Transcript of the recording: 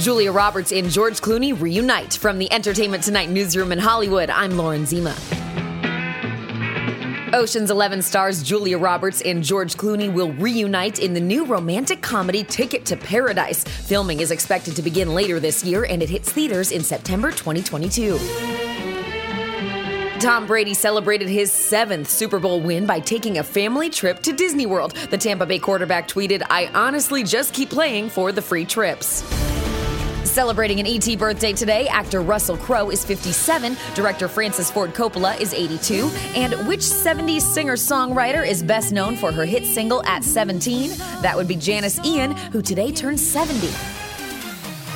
Julia Roberts and George Clooney reunite from the Entertainment Tonight newsroom in Hollywood. I'm Lauren Zima. Ocean's 11 stars Julia Roberts and George Clooney will reunite in the new romantic comedy Ticket to Paradise. Filming is expected to begin later this year and it hits theaters in September 2022. Tom Brady celebrated his seventh Super Bowl win by taking a family trip to Disney World. The Tampa Bay quarterback tweeted, I honestly just keep playing for the free trips. Celebrating an ET birthday today, actor Russell Crowe is 57, director Francis Ford Coppola is 82, and which 70s singer songwriter is best known for her hit single At 17? That would be Janis Ian, who today turns 70.